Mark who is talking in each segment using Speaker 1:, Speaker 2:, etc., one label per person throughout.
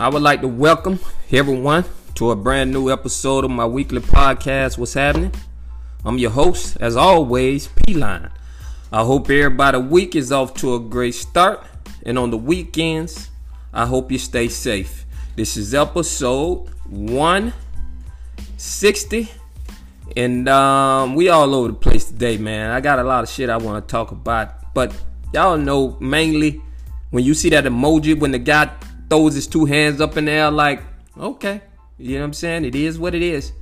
Speaker 1: I would like to welcome everyone to a brand new episode of my weekly podcast, What's Happening? I'm your host, as always, P Line. I hope everybody week is off to a great start. And on the weekends, I hope you stay safe. This is episode 160. And um, we all over the place today, man. I got a lot of shit I want to talk about. But y'all know mainly when you see that emoji when the guy throws his two hands up in the air, like, okay, you know what I'm saying? It is what it is.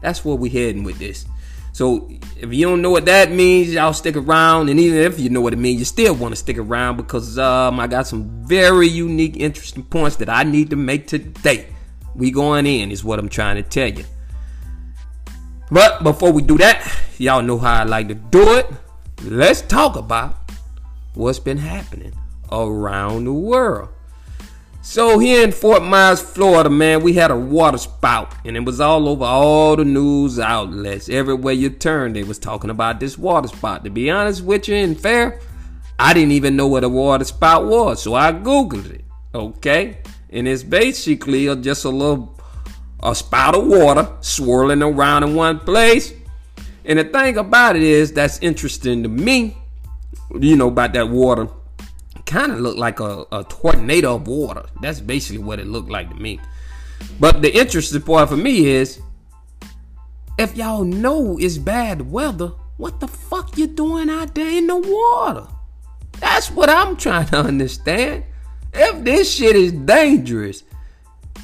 Speaker 1: That's where we heading with this. So if you don't know what that means, y'all stick around. And even if you know what it means, you still want to stick around because um, I got some very unique, interesting points that I need to make today. We going in is what I'm trying to tell you. But before we do that, y'all know how I like to do it. Let's talk about what's been happening around the world. So here in Fort Myers, Florida, man, we had a water spout, and it was all over all the news outlets. Everywhere you turned, they was talking about this water spout. To be honest with you and fair, I didn't even know what a water spout was, so I googled it. Okay, and it's basically just a little a spout of water swirling around in one place. And the thing about it is that's interesting to me, you know, about that water kind of looked like a, a tornado of water. That's basically what it looked like to me. But the interesting part for me is if y'all know it's bad weather, what the fuck you doing out there in the water? That's what I'm trying to understand. If this shit is dangerous,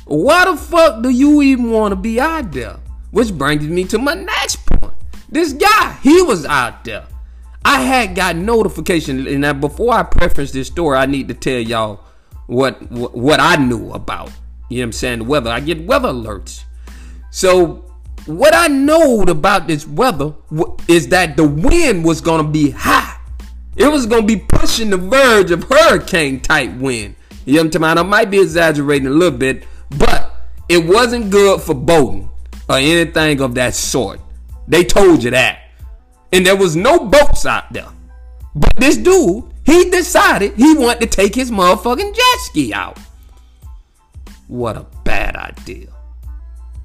Speaker 1: why the fuck do you even want to be out there? Which brings me to my next point. This guy, he was out there. I had got notification, and now before I preference this story, I need to tell y'all what, what I knew about. You know what I'm saying? The weather. I get weather alerts. So what I know about this weather is that the wind was gonna be high. It was gonna be pushing the verge of hurricane type wind. You know what I'm about? I might be exaggerating a little bit, but it wasn't good for boating or anything of that sort. They told you that and there was no boats out there. But this dude, he decided he wanted to take his motherfucking jet ski out. What a bad idea.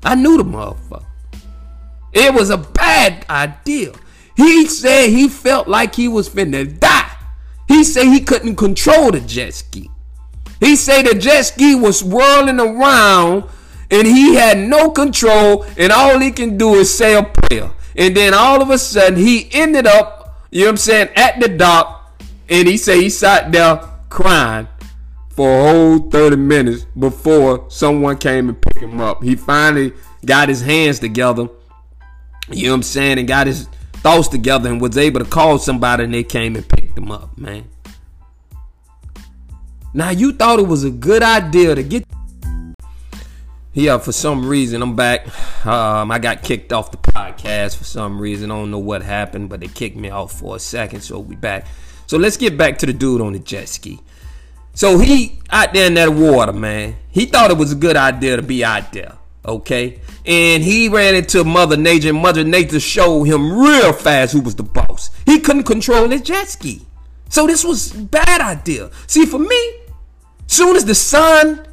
Speaker 1: I knew the motherfucker. It was a bad idea. He said he felt like he was finna die. He said he couldn't control the jet ski. He said the jet ski was whirling around and he had no control and all he can do is say a prayer. And then all of a sudden, he ended up, you know what I'm saying, at the dock. And he said he sat there crying for a whole 30 minutes before someone came and picked him up. He finally got his hands together, you know what I'm saying, and got his thoughts together and was able to call somebody and they came and picked him up, man. Now you thought it was a good idea to get yeah, for some reason I'm back. Um, I got kicked off the podcast for some reason. I don't know what happened, but they kicked me off for a second, so we back. So let's get back to the dude on the jet ski. So he out there in that water, man. He thought it was a good idea to be out there, okay? And he ran into Mother Nature, and Mother Nature showed him real fast who was the boss. He couldn't control his jet ski. So this was bad idea. See, for me, soon as the sun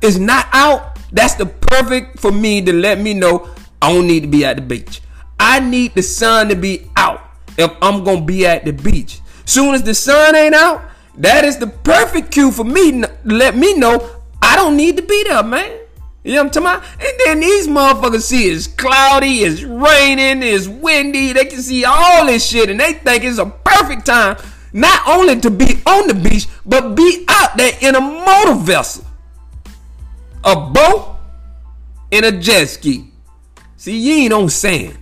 Speaker 1: is not out, that's the perfect for me to let me know I don't need to be at the beach. I need the sun to be out if I'm gonna be at the beach. Soon as the sun ain't out, that is the perfect cue for me to let me know I don't need to be there, man. You know what I'm talking about? And then these motherfuckers see it's cloudy, it's raining, it's windy. They can see all this shit and they think it's a perfect time not only to be on the beach, but be out there in a motor vessel, a boat, and a jet ski. See, you ain't on sand.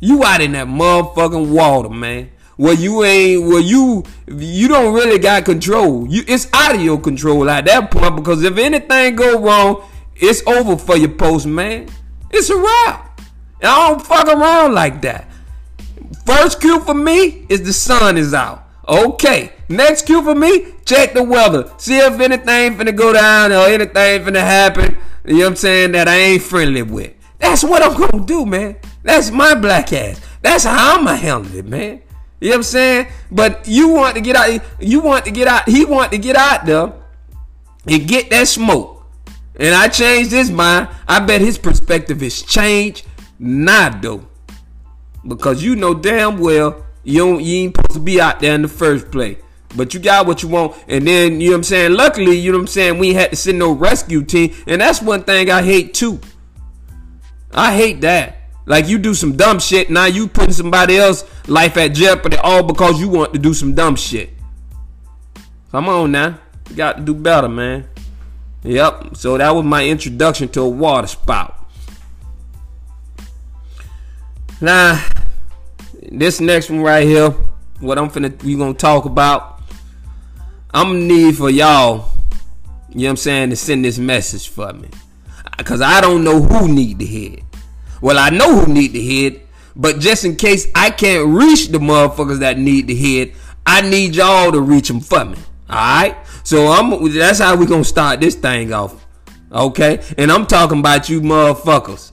Speaker 1: You out in that motherfucking water, man. Where you ain't, where you, you don't really got control. You, it's out of your control at that point because if anything go wrong, it's over for your post, man. It's a wrap. And I don't fuck around like that. First cue for me is the sun is out. Okay. Next cue for me, check the weather. See if anything finna go down or anything finna happen. You know what I'm saying? That I ain't friendly with. That's what I'm gonna do, man. That's my black ass. That's how I'm gonna handle it, man. You know what I'm saying? But you want to get out. You want to get out. He want to get out there and get that smoke. And I changed his mind. I bet his perspective has changed. Not though. Because you know damn well you don't, you ain't supposed to be out there in the first place. But you got what you want. And then, you know what I'm saying? Luckily, you know what I'm saying? We had to send no rescue team. And that's one thing I hate too. I hate that. Like you do some dumb shit, now you putting somebody else life at jeopardy all because you want to do some dumb shit. Come on now. You got to do better, man. Yep. So that was my introduction to a water spout. Now, this next one right here, what I'm finna we gonna talk about. I'm need for y'all, you know what I'm saying, to send this message for me. Cause I don't know who need to hear. Well, I know who need to hear but just in case I can't reach the motherfuckers that need to hear I need y'all to reach them for me. Alright? So I'm that's how we gonna start this thing off. Okay? And I'm talking about you motherfuckers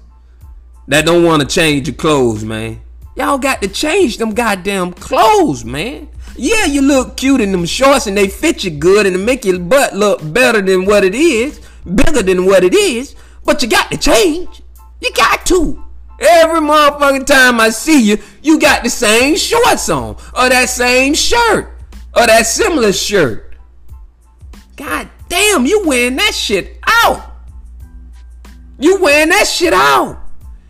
Speaker 1: that don't want to change your clothes, man. Y'all got to change them goddamn clothes, man. Yeah, you look cute in them shorts and they fit you good and make your butt look better than what it is, bigger than what it is, but you got to change. You got to. Every motherfucking time I see you, you got the same shorts on, or that same shirt, or that similar shirt. God damn, you wearing that shit out. You wearing that shit out.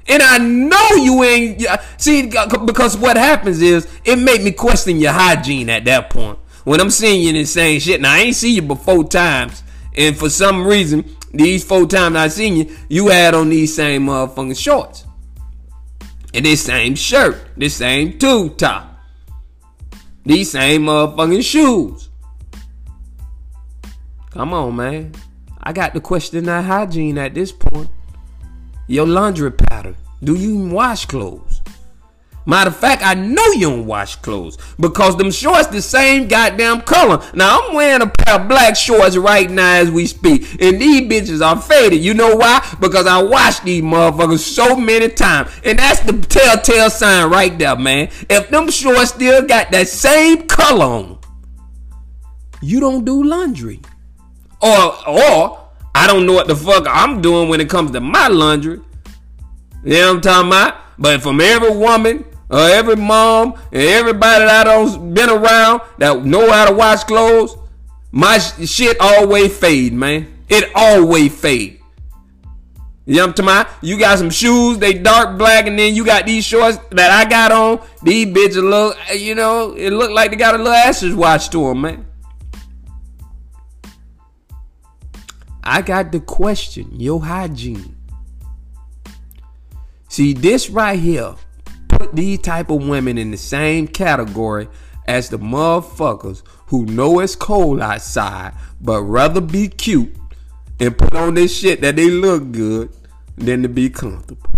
Speaker 1: And I know you ain't see because what happens is it made me question your hygiene at that point. When I'm seeing you in the same shit. Now I ain't seen you but four times, and for some reason these four times I seen you, you had on these same motherfucking shorts, and this same shirt, this same tube top, these same motherfucking shoes. Come on, man. I got to question that hygiene at this point. Your laundry pattern. Do you even wash clothes? Matter of fact, I know you don't wash clothes because them shorts the same goddamn color. Now I'm wearing a pair of black shorts right now as we speak, and these bitches are faded. You know why? Because I washed these motherfuckers so many times, and that's the telltale sign right there, man. If them shorts still got that same color on, you don't do laundry, or or I don't know what the fuck I'm doing when it comes to my laundry. You know what I'm talking about? But from every woman or every mom and everybody that I have been around that know how to wash clothes, my shit always fade, man. It always fade. You know what I'm talking about? You got some shoes, they dark black, and then you got these shorts that I got on. These bitches look, you know, it look like they got a little acid wash to them, man. I got to question your hygiene. See, this right here put these type of women in the same category as the motherfuckers who know it's cold outside but rather be cute and put on this shit that they look good than to be comfortable.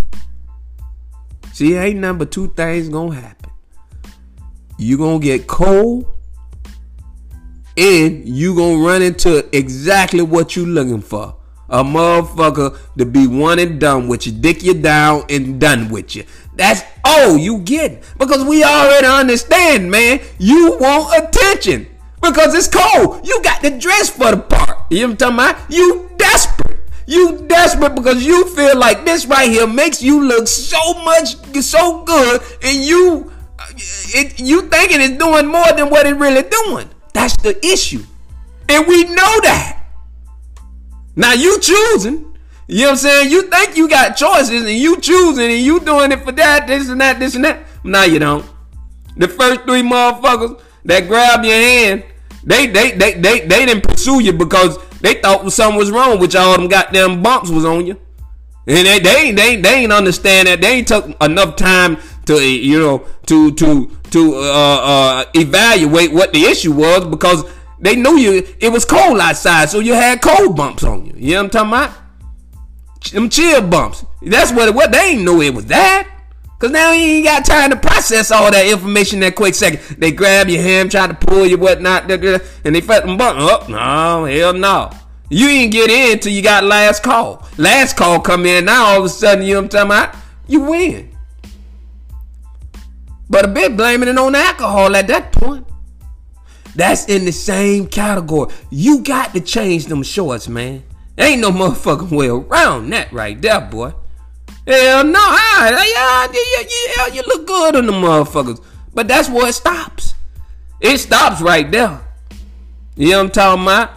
Speaker 1: See, ain't number two things gonna happen. You gonna get cold and you gonna run into exactly what you looking for. A motherfucker to be one and done with you, dick you down and done with you. That's all you get. Because we already understand, man. You want attention. Because it's cold. You got to dress for the part. You know what I'm talking about? You desperate. You desperate because you feel like this right here makes you look so much, so good, and you uh, it, you thinking it's doing more than what it really doing. That's the issue. And we know that. Now you choosing. You know what I'm saying? You think you got choices and you choosing and you doing it for that, this and that, this and that. Now you don't. The first three motherfuckers that grab your hand, they they they they they didn't pursue you because they thought something was wrong with y'all. Them goddamn bumps was on you, and they they they they ain't understand that. They ain't took enough time to you know to to to uh, uh, evaluate what the issue was because they knew you. It was cold outside, so you had cold bumps on you. You know what I'm talking about? Them chill bumps. That's what. What they ain't know it was that. Cause now you ain't got time to process all that information that quick second. They grab your hand, try to pull you, whatnot, and they felt them button. Oh, no, hell no. You ain't get in till you got last call. Last call come in, now all of a sudden, you know what I'm talking about? You win. But a bit blaming it on alcohol at that point. That's in the same category. You got to change them shorts, man. Ain't no motherfucking way around that right there, boy. Hell no, ah, yeah, yeah, yeah, you look good on the motherfuckers. But that's where it stops. It stops right there. You know what I'm talking about?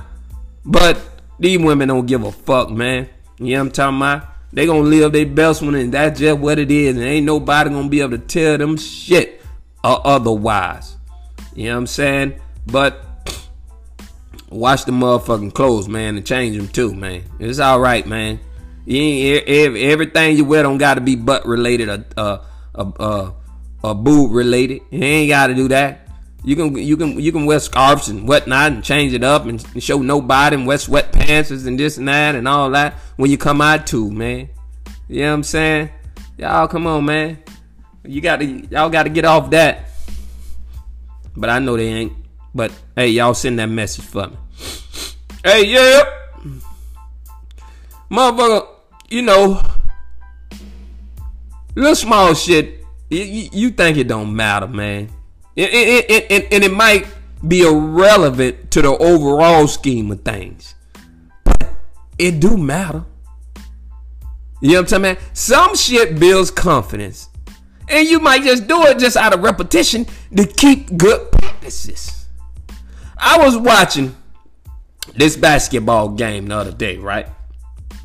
Speaker 1: But these women don't give a fuck, man. You know what I'm talking about? They gonna live their best one, and that's just what it is. And ain't nobody gonna be able to tell them shit or otherwise. You know what I'm saying? But watch the motherfucking clothes, man, and change them too, man. It's all right, man. You everything you wear don't got to be butt related or uh, uh, uh, uh, boob related. You ain't got to do that. You can you can you can wear scarves and whatnot and change it up and show nobody and wear sweatpants and this and that and all that when you come out too, man. You know what I'm saying? Y'all come on, man. You got to y'all got to get off that. But I know they ain't. But hey, y'all send that message for me. Hey, yeah motherfucker, you know, little small shit, you, you think it don't matter, man. It, it, it, it, and it might be irrelevant to the overall scheme of things. But it do matter. You know what I'm saying? Some shit builds confidence. And you might just do it just out of repetition to keep good practices. I was watching this basketball game the other day, right?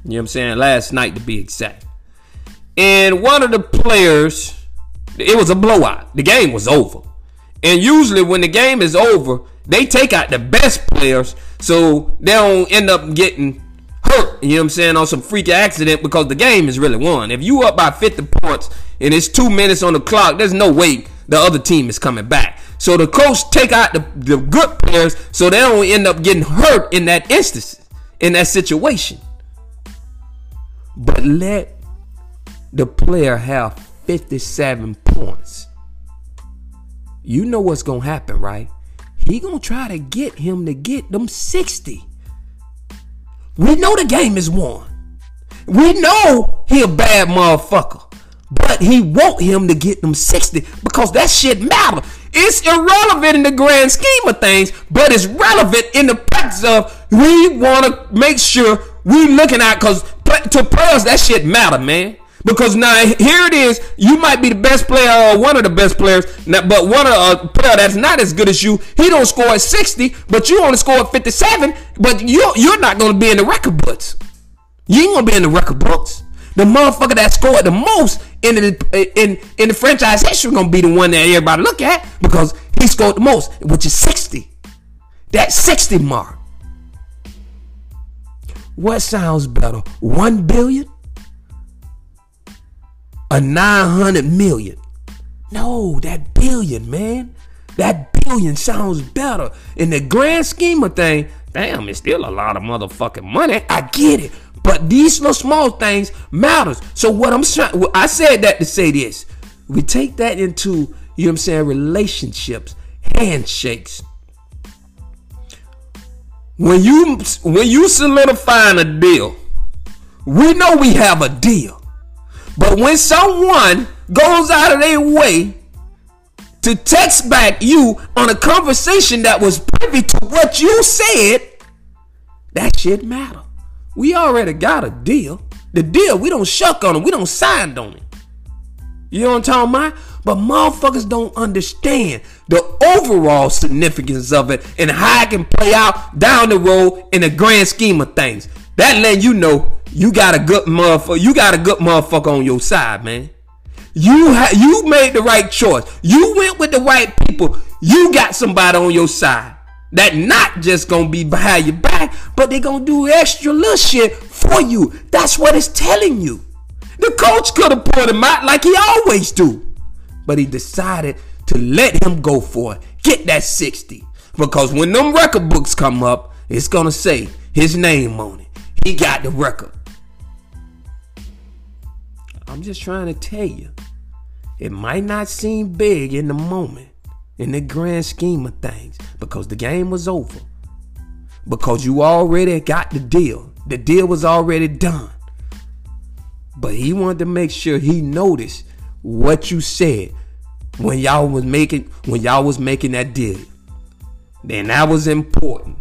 Speaker 1: You know what I'm saying? Last night to be exact. And one of the players, it was a blowout. The game was over. And usually when the game is over, they take out the best players so they don't end up getting hurt, you know what I'm saying, on some freak accident because the game is really won. If you up by 50 points and it's two minutes on the clock, there's no way the other team is coming back. So the coach take out the, the good players so they don't end up getting hurt in that instance, in that situation. But let the player have 57 points. You know what's to happen, right? He to try to get him to get them 60. We know the game is won. We know he a bad motherfucker. But he want him to get them 60 because that shit matter. It's irrelevant in the grand scheme of things, but it's relevant in the practice of we want to make sure we looking at because to players that shit matter, man. Because now here it is, you might be the best player or one of the best players, but one of a player that's not as good as you, he don't score at 60, but you only score at 57, but you you're not gonna be in the record books. You ain't gonna be in the record books. The motherfucker that scored the most in the in in the franchise history gonna be the one that everybody look at because he scored the most, which is 60. That 60 mark. What sounds better? One billion? A 900 million? No, that billion, man. That billion sounds better. In the grand scheme of things, damn, it's still a lot of motherfucking money. I get it. But these little small things matters. So what I'm trying, I said that to say this. We take that into, you know what I'm saying, relationships, handshakes, when you when you solidifying a deal, we know we have a deal. But when someone goes out of their way to text back you on a conversation that was privy to what you said, that shit matter. We already got a deal. The deal, we don't shuck on it. We don't sign on it. You know what I'm talking about? But motherfuckers don't understand the overall significance of it and how it can play out down the road in the grand scheme of things. That letting you know you got a good motherfucker. You got a good motherfucker on your side, man. You ha- you made the right choice. You went with the right people. You got somebody on your side that not just gonna be behind your back, but they gonna do extra little shit for you. That's what it's telling you. The coach could have put him out like he always do, but he decided to let him go for it. Get that 60. Because when them record books come up, it's gonna say his name on it. He got the record. I'm just trying to tell you, it might not seem big in the moment, in the grand scheme of things, because the game was over. Because you already got the deal. The deal was already done. But he wanted to make sure he noticed what you said when y'all was making when y'all was making that deal. Then that was important.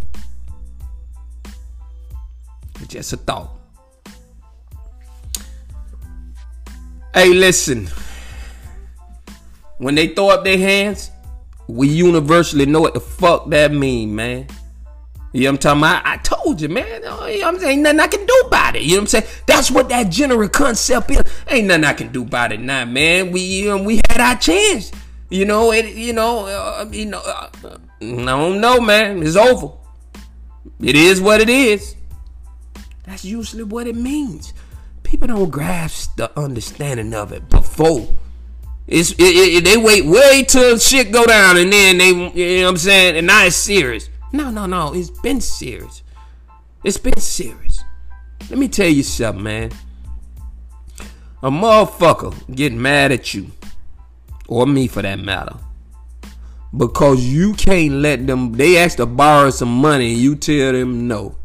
Speaker 1: Just a thought. Hey, listen. When they throw up their hands, we universally know what the fuck that mean, man. You know what I'm talking about? I told you, man. You know what I'm saying? Ain't nothing I can do about it. You know what I'm saying? That's what that general concept is. Ain't nothing I can do about it now, man. We you know, we had our chance. You know, it. You know, uh, you know. Uh, I don't know, man. It's over. It is what it is. That's usually what it means. People don't grasp the understanding of it before. It's it, it, they wait way till shit go down and then they you know what I'm saying and now it's serious. No, no, no. It's been serious. It's been serious. Let me tell you something, man. A motherfucker get mad at you, or me for that matter, because you can't let them. They ask to borrow some money, and you tell them no.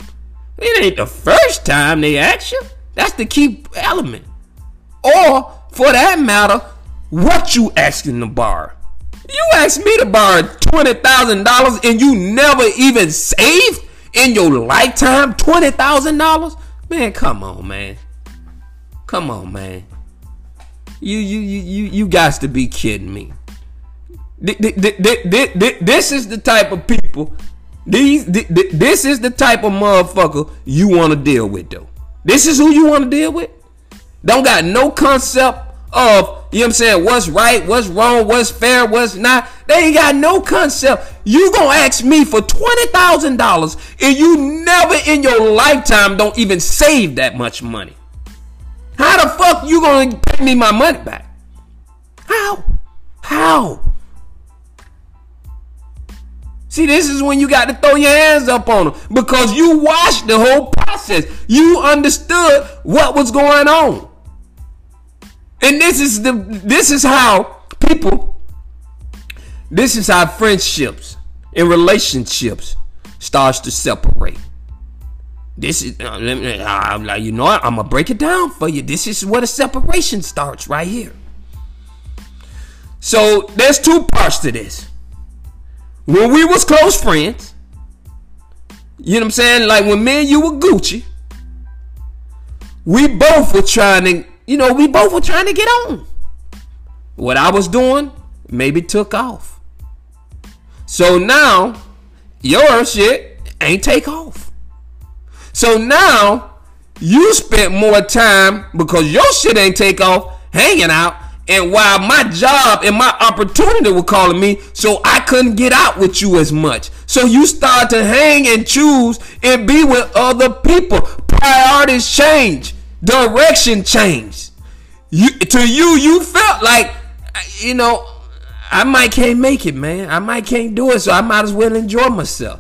Speaker 1: It ain't the first time they ask you. That's the key element. Or, for that matter, what you asking to borrow. You asked me to borrow twenty thousand dollars and you never even saved in your lifetime twenty thousand dollars? Man, come on, man. Come on, man. You you you you you got to be kidding me. This is the type of people. These this is the type of motherfucker you want to deal with, though. This is who you want to deal with. Don't got no concept of, you know what I'm saying, what's right, what's wrong, what's fair, what's not. They ain't got no concept. You gonna ask me for $20,000 and you never in your lifetime don't even save that much money. How the fuck you gonna pay me my money back? How? How? See, this is when you got to throw your hands up on them because you watched the whole process. You understood what was going on. And this is the this is how people this is how friendships and relationships starts to separate. This is uh, I'm like you know? I'm gonna break it down for you. This is where the separation starts right here. So there's two parts to this. When we was close friends, you know what I'm saying? Like when me and you were Gucci, we both were trying to you know, we both were trying to get on. What I was doing maybe took off. So now your shit ain't take off. So now you spent more time because your shit ain't take off hanging out. And while my job and my opportunity were calling me, so I couldn't get out with you as much. So you start to hang and choose and be with other people. Priorities change direction changed. You to you, you felt like you know, I might can't make it, man. I might can't do it, so I might as well enjoy myself.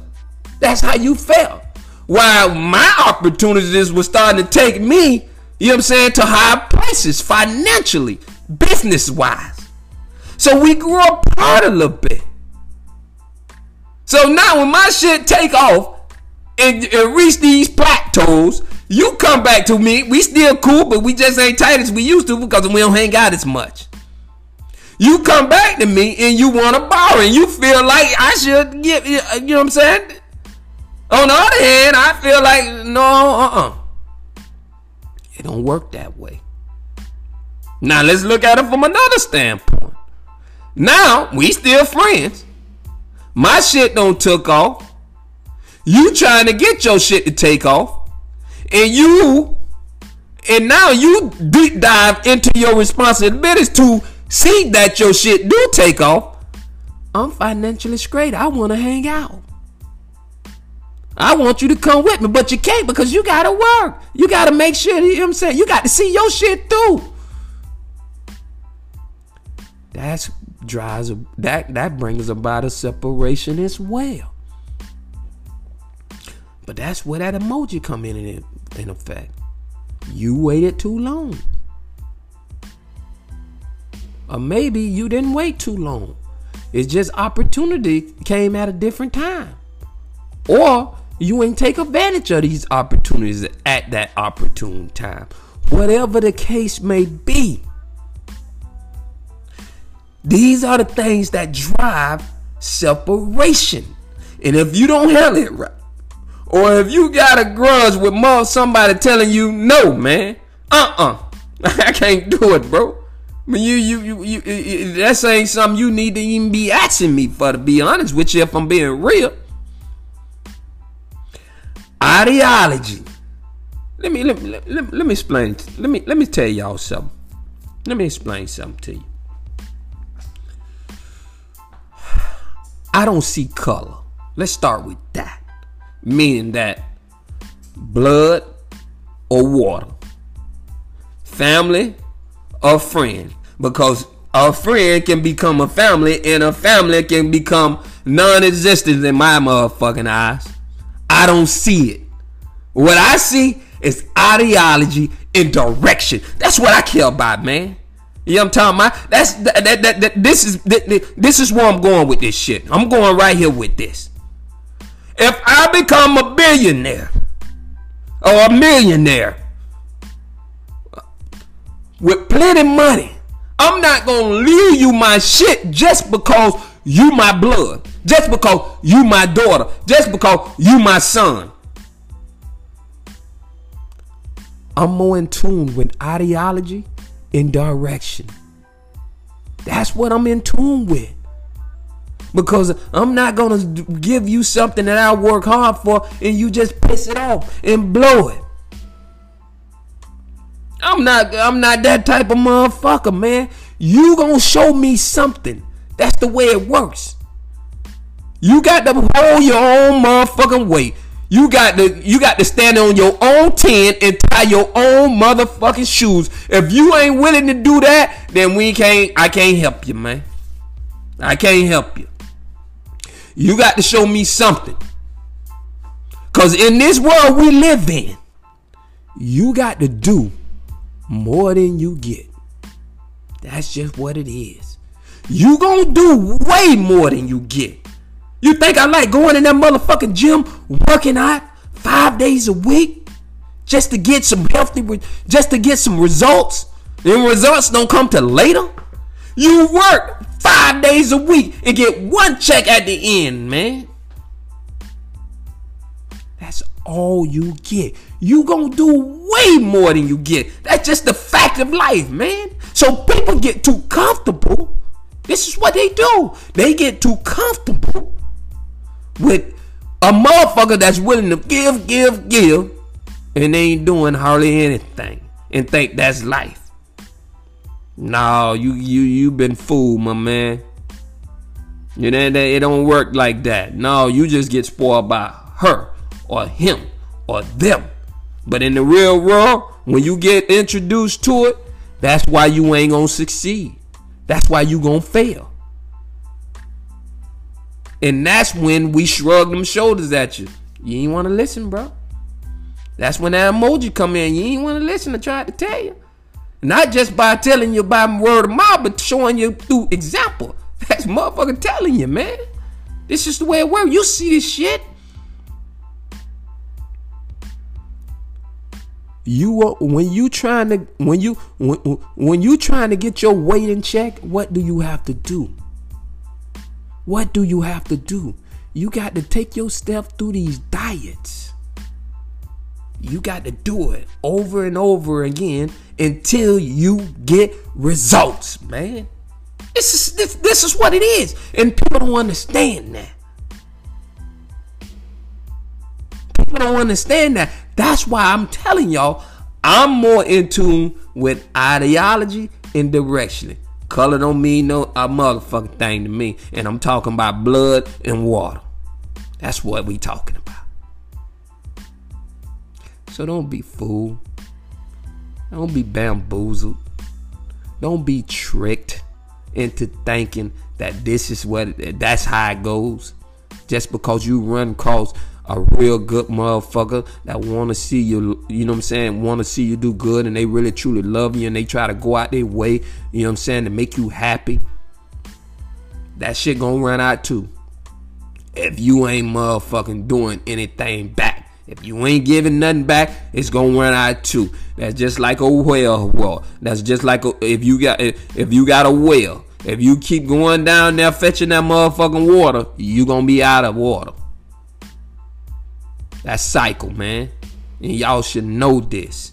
Speaker 1: That's how you felt. While my opportunities were starting to take me, you know what I'm saying, to higher places financially, business wise. So we grew apart a little bit. So now when my shit take off and, and reach these plateaus, you come back to me. We still cool, but we just ain't tight as we used to because we don't hang out as much. You come back to me and you want to borrow, and you feel like I should give you. Know what I'm saying? On the other hand, I feel like no, uh, uh-uh. uh It don't work that way. Now let's look at it from another standpoint. Now we still friends. My shit don't took off. You trying to get your shit to take off, and you, and now you deep dive into your responsibilities to see that your shit do take off. I'm financially straight. I want to hang out. I want you to come with me, but you can't because you gotta work. You gotta make sure, you know what I'm saying? You got to see your shit too. That's drives that that brings about a separation as well. But that's where that emoji come in in, effect. You waited too long. Or maybe you didn't wait too long. It's just opportunity came at a different time. Or you ain't take advantage of these opportunities at that opportune time. Whatever the case may be. These are the things that drive separation. And if you don't handle it right, or if you got a grudge with mom, somebody telling you no, man, uh-uh, I can't do it, bro. I mean, you, you, you, you, you, that ain't something you need to even be asking me for. To be honest with you, if I'm being real, ideology. Let me let me let, let, let me explain. Let me let me tell y'all something. Let me explain something to you. I don't see color. Let's start with that. Meaning that blood or water, family or friend, because a friend can become a family and a family can become non-existent in my motherfucking eyes. I don't see it. What I see is ideology and direction. That's what I care about, man. You know what I'm talking about? That's that, that, that, that this is this is where I'm going with this shit. I'm going right here with this. If I become a billionaire or a millionaire with plenty money, I'm not gonna leave you my shit just because you my blood, just because you my daughter, just because you my son. I'm more in tune with ideology and direction. That's what I'm in tune with. Because I'm not gonna give you something that I work hard for and you just piss it off and blow it. I'm not I'm not that type of motherfucker, man. You gonna show me something. That's the way it works. You got to hold your own motherfucking weight. You got to you got to stand on your own ten and tie your own motherfucking shoes. If you ain't willing to do that, then we can't I can't help you, man. I can't help you. You got to show me something. Cause in this world we live in, you got to do more than you get. That's just what it is. You gonna do way more than you get. You think I like going in that motherfucking gym, working out five days a week just to get some healthy, just to get some results? And results don't come till later. You work five days a week and get one check at the end, man. That's all you get. You gonna do way more than you get. That's just the fact of life, man. So people get too comfortable. This is what they do. They get too comfortable with a motherfucker that's willing to give, give, give, and they ain't doing hardly anything and think that's life. No, you you you been fooled, my man. You know that it don't work like that. No, you just get spoiled by her or him or them. But in the real world, when you get introduced to it, that's why you ain't gonna succeed. That's why you gonna fail. And that's when we shrug them shoulders at you. You ain't want to listen, bro. That's when that emoji come in. You ain't want to listen. I tried to tell you. Not just by telling you by word of mouth, but showing you through example. That's motherfucking telling you, man. This is the way it works. You see this shit. You when you trying to when you when, when you trying to get your weight in check, what do you have to do? What do you have to do? You got to take your step through these diets. You got to do it over and over again until you get results, man. This is this, this is what it is, and people don't understand that. People don't understand that. That's why I'm telling y'all, I'm more in tune with ideology and direction. Color don't mean no a motherfucking thing to me, and I'm talking about blood and water. That's what we talking about. So don't be fooled. Don't be bamboozled. Don't be tricked into thinking that this is what that's how it goes. Just because you run across a real good motherfucker that want to see you, you know what I'm saying, want to see you do good and they really truly love you and they try to go out their way, you know what I'm saying, to make you happy. That shit gonna run out too. If you ain't motherfucking doing anything back. If you ain't giving nothing back, it's gonna run out too. That's just like a well. Well, that's just like a, if you got if you got a well. If you keep going down there fetching that motherfucking water, you gonna be out of water. That cycle, man. And y'all should know this.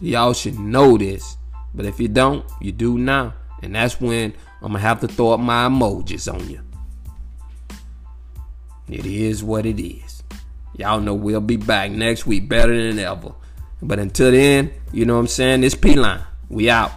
Speaker 1: Y'all should know this. But if you don't, you do now. And that's when I'm gonna have to throw up my emojis on you. It is what it is. Y'all know we'll be back next week better than ever. But until then, you know what I'm saying? This P line. We out.